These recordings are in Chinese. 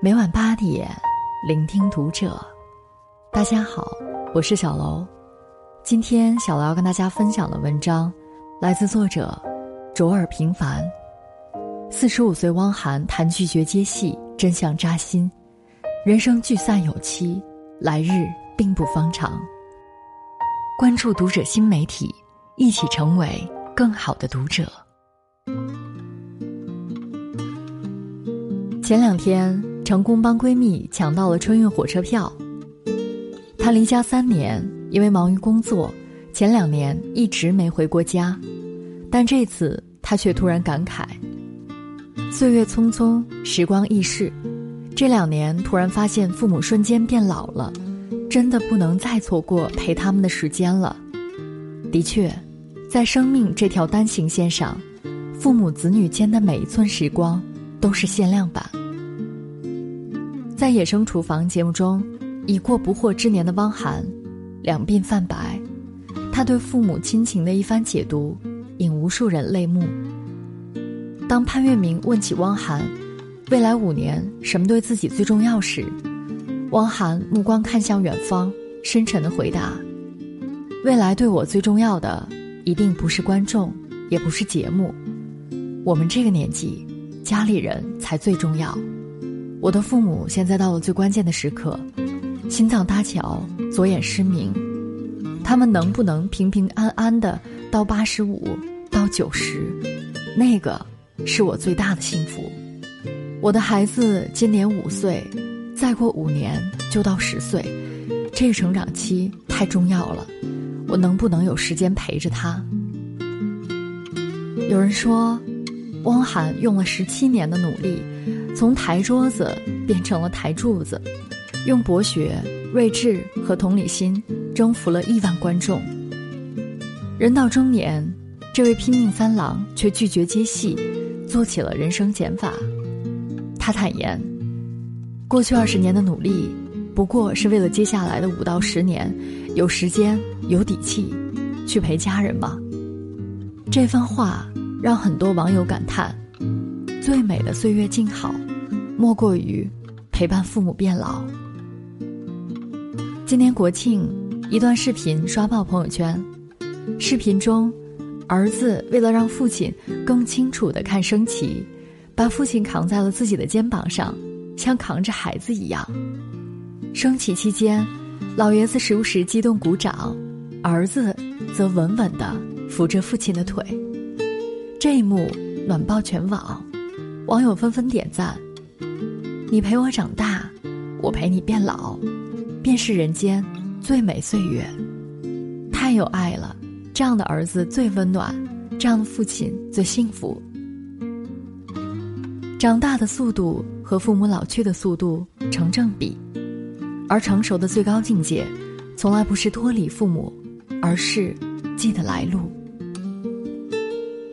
每晚八点，聆听读者。大家好，我是小楼。今天小楼要跟大家分享的文章，来自作者卓尔平凡。四十五岁汪涵谈拒绝接戏，真相扎心。人生聚散有期，来日并不方长。关注读者新媒体，一起成为更好的读者。前两天。成功帮闺蜜抢到了春运火车票。她离家三年，因为忙于工作，前两年一直没回过家。但这次她却突然感慨：岁月匆匆，时光易逝，这两年突然发现父母瞬间变老了，真的不能再错过陪他们的时间了。的确，在生命这条单行线上，父母子女间的每一寸时光都是限量版。在《野生厨房》节目中，已过不惑之年的汪涵，两鬓泛白，他对父母亲情的一番解读，引无数人泪目。当潘粤明问起汪涵，未来五年什么对自己最重要时，汪涵目光看向远方，深沉的回答：“未来对我最重要的，一定不是观众，也不是节目，我们这个年纪，家里人才最重要。”我的父母现在到了最关键的时刻，心脏搭桥，左眼失明，他们能不能平平安安的到八十五到九十，那个是我最大的幸福。我的孩子今年五岁，再过五年就到十岁，这个成长期太重要了，我能不能有时间陪着他？有人说，汪涵用了十七年的努力。从台桌子变成了台柱子，用博学、睿智和同理心征服了亿万观众。人到中年，这位拼命三郎却拒绝接戏，做起了人生减法。他坦言，过去二十年的努力，不过是为了接下来的五到十年有时间、有底气去陪家人吧？这番话让很多网友感叹。最美的岁月静好，莫过于陪伴父母变老。今年国庆，一段视频刷爆朋友圈。视频中，儿子为了让父亲更清楚的看升旗，把父亲扛在了自己的肩膀上，像扛着孩子一样。升旗期间，老爷子时不时激动鼓掌，儿子则稳稳的扶着父亲的腿。这一幕暖爆全网。网友纷纷点赞：“你陪我长大，我陪你变老，便是人间最美岁月。”太有爱了，这样的儿子最温暖，这样的父亲最幸福。长大的速度和父母老去的速度成正比，而成熟的最高境界，从来不是脱离父母，而是记得来路。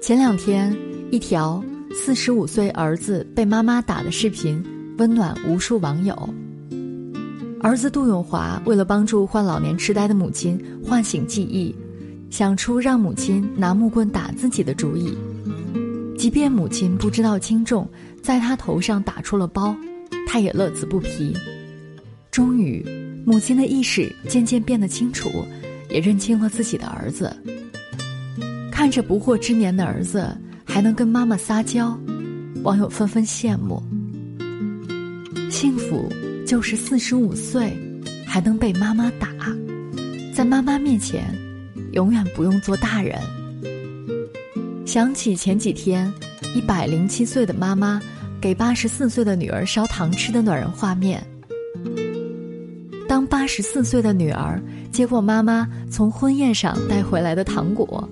前两天，一条。四十五岁儿子被妈妈打的视频，温暖无数网友。儿子杜永华为了帮助患老年痴呆的母亲唤醒记忆，想出让母亲拿木棍打自己的主意。即便母亲不知道轻重，在他头上打出了包，他也乐此不疲。终于，母亲的意识渐渐变得清楚，也认清了自己的儿子。看着不惑之年的儿子。还能跟妈妈撒娇，网友纷纷羡慕。幸福就是四十五岁还能被妈妈打，在妈妈面前永远不用做大人。想起前几天一百零七岁的妈妈给八十四岁的女儿烧糖吃的暖人画面。当八十四岁的女儿接过妈妈从婚宴上带回来的糖果，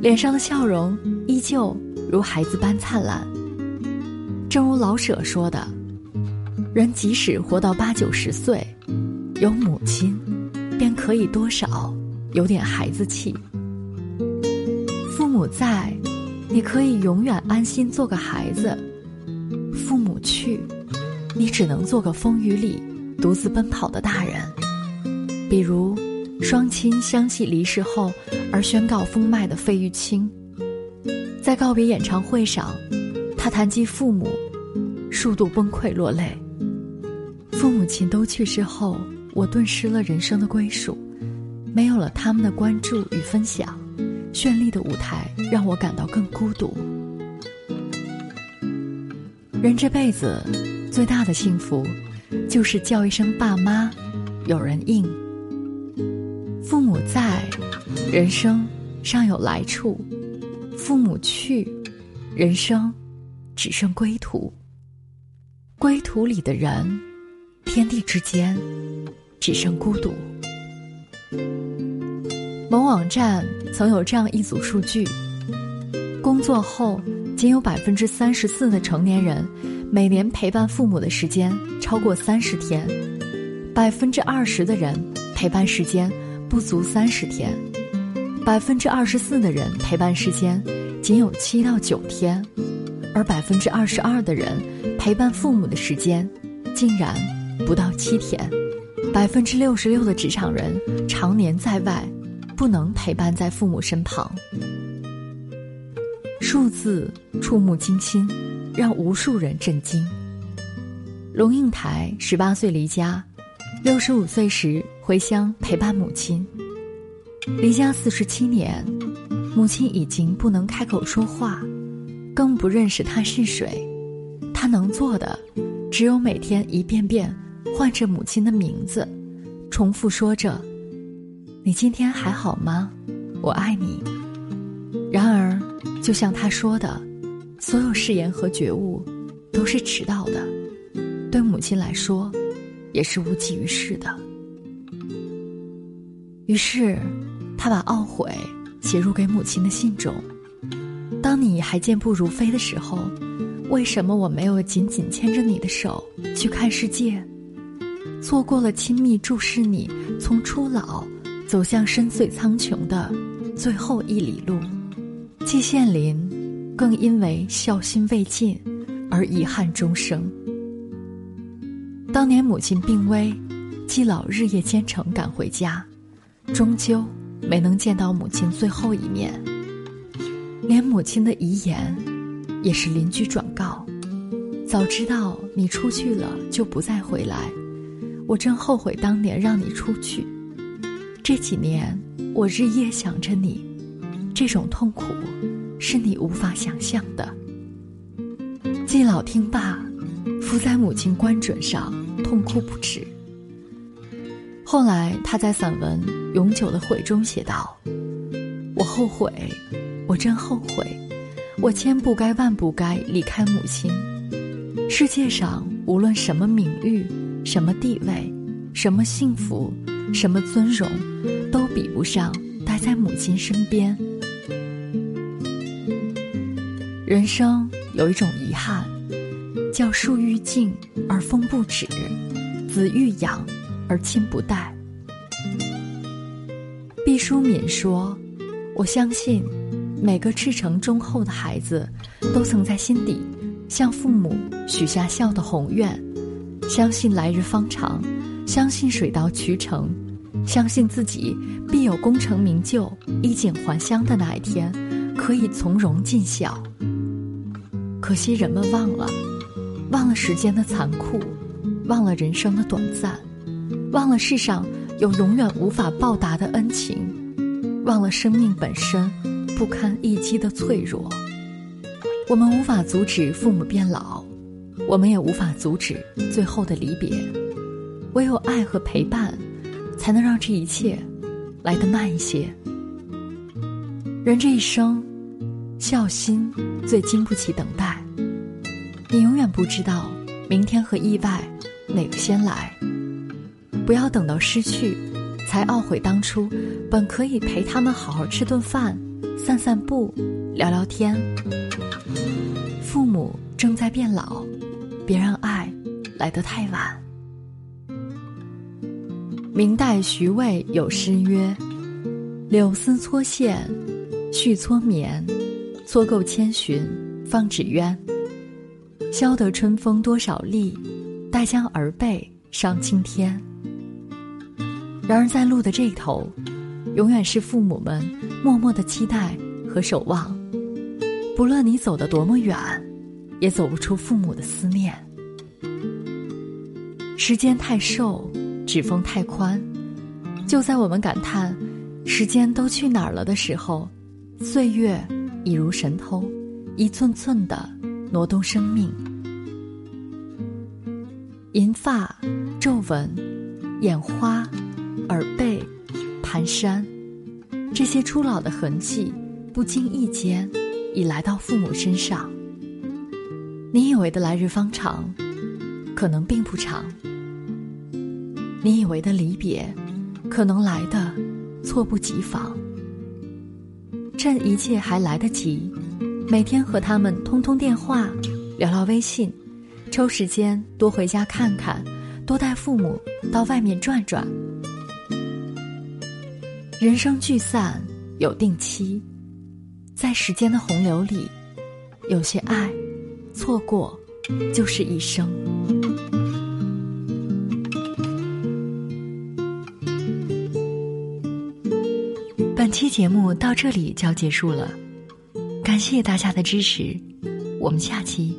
脸上的笑容依旧。如孩子般灿烂。正如老舍说的：“人即使活到八九十岁，有母亲，便可以多少有点孩子气。父母在，你可以永远安心做个孩子；父母去，你只能做个风雨里独自奔跑的大人。比如，双亲相继离世后而宣告封麦的费玉清。”在告别演唱会上，他谈及父母，数度崩溃落泪。父母亲都去世后，我顿失了人生的归属，没有了他们的关注与分享，绚丽的舞台让我感到更孤独。人这辈子最大的幸福，就是叫一声爸妈，有人应。父母在，人生尚有来处；父母去，人生只剩归途。归途里的人，天地之间，只剩孤独。某网站曾有这样一组数据：工作后。仅有百分之三十四的成年人每年陪伴父母的时间超过三十天，百分之二十的人陪伴时间不足三十天，百分之二十四的人陪伴时间仅有七到九天，而百分之二十二的人陪伴父母的时间竟然不到七天，百分之六十六的职场人常年在外，不能陪伴在父母身旁。数字触目惊心，让无数人震惊。龙应台十八岁离家，六十五岁时回乡陪伴母亲。离家四十七年，母亲已经不能开口说话，更不认识他是谁。他能做的，只有每天一遍遍唤着母亲的名字，重复说着：“你今天还好吗？我爱你。”然而。就像他说的，所有誓言和觉悟都是迟到的，对母亲来说，也是无济于事的。于是，他把懊悔写入给母亲的信中：“当你还健步如飞的时候，为什么我没有紧紧牵着你的手去看世界？错过了亲密注视你从初老走向深邃苍穹的最后一里路。”季羡林，更因为孝心未尽而遗憾终生。当年母亲病危，季老日夜兼程赶回家，终究没能见到母亲最后一面。连母亲的遗言，也是邻居转告：早知道你出去了就不再回来，我真后悔当年让你出去。这几年我日夜想着你。这种痛苦，是你无法想象的。季老听罢，伏在母亲棺枕上痛哭不止。后来，他在散文《永久的悔》中写道：“我后悔，我真后悔，我千不该万不该离开母亲。世界上无论什么名誉、什么地位、什么幸福、什么尊荣，都比不上待在母亲身边。”人生有一种遗憾，叫树欲静而风不止，子欲养而亲不待。毕淑敏说：“我相信，每个赤诚忠厚的孩子，都曾在心底向父母许下孝的宏愿，相信来日方长，相信水到渠成，相信自己必有功成名就、衣锦还乡的那一天，可以从容尽孝。”可惜人们忘了，忘了时间的残酷，忘了人生的短暂，忘了世上有永远无法报答的恩情，忘了生命本身不堪一击的脆弱。我们无法阻止父母变老，我们也无法阻止最后的离别。唯有爱和陪伴，才能让这一切来得慢一些。人这一生。孝心最经不起等待，你永远不知道明天和意外哪个先来。不要等到失去，才懊悔当初本可以陪他们好好吃顿饭、散散步、聊聊天。父母正在变老，别让爱来得太晚。明代徐渭有诗曰：“柳丝搓线，续搓棉。”搓够千寻方止冤，消得春风多少力，待将儿辈上青天。然而在路的这头，永远是父母们默默的期待和守望。不论你走得多么远，也走不出父母的思念。时间太瘦，指缝太宽。就在我们感叹时间都去哪儿了的时候，岁月已如神偷，一寸寸的挪动生命。银发、皱纹、眼花、耳背、蹒跚，这些初老的痕迹，不经意间已来到父母身上。你以为的来日方长，可能并不长；你以为的离别，可能来的措不及防。趁一切还来得及，每天和他们通通电话，聊聊微信。抽时间多回家看看，多带父母到外面转转。人生聚散有定期，在时间的洪流里，有些爱错过就是一生。本期节目到这里就要结束了，感谢大家的支持，我们下期。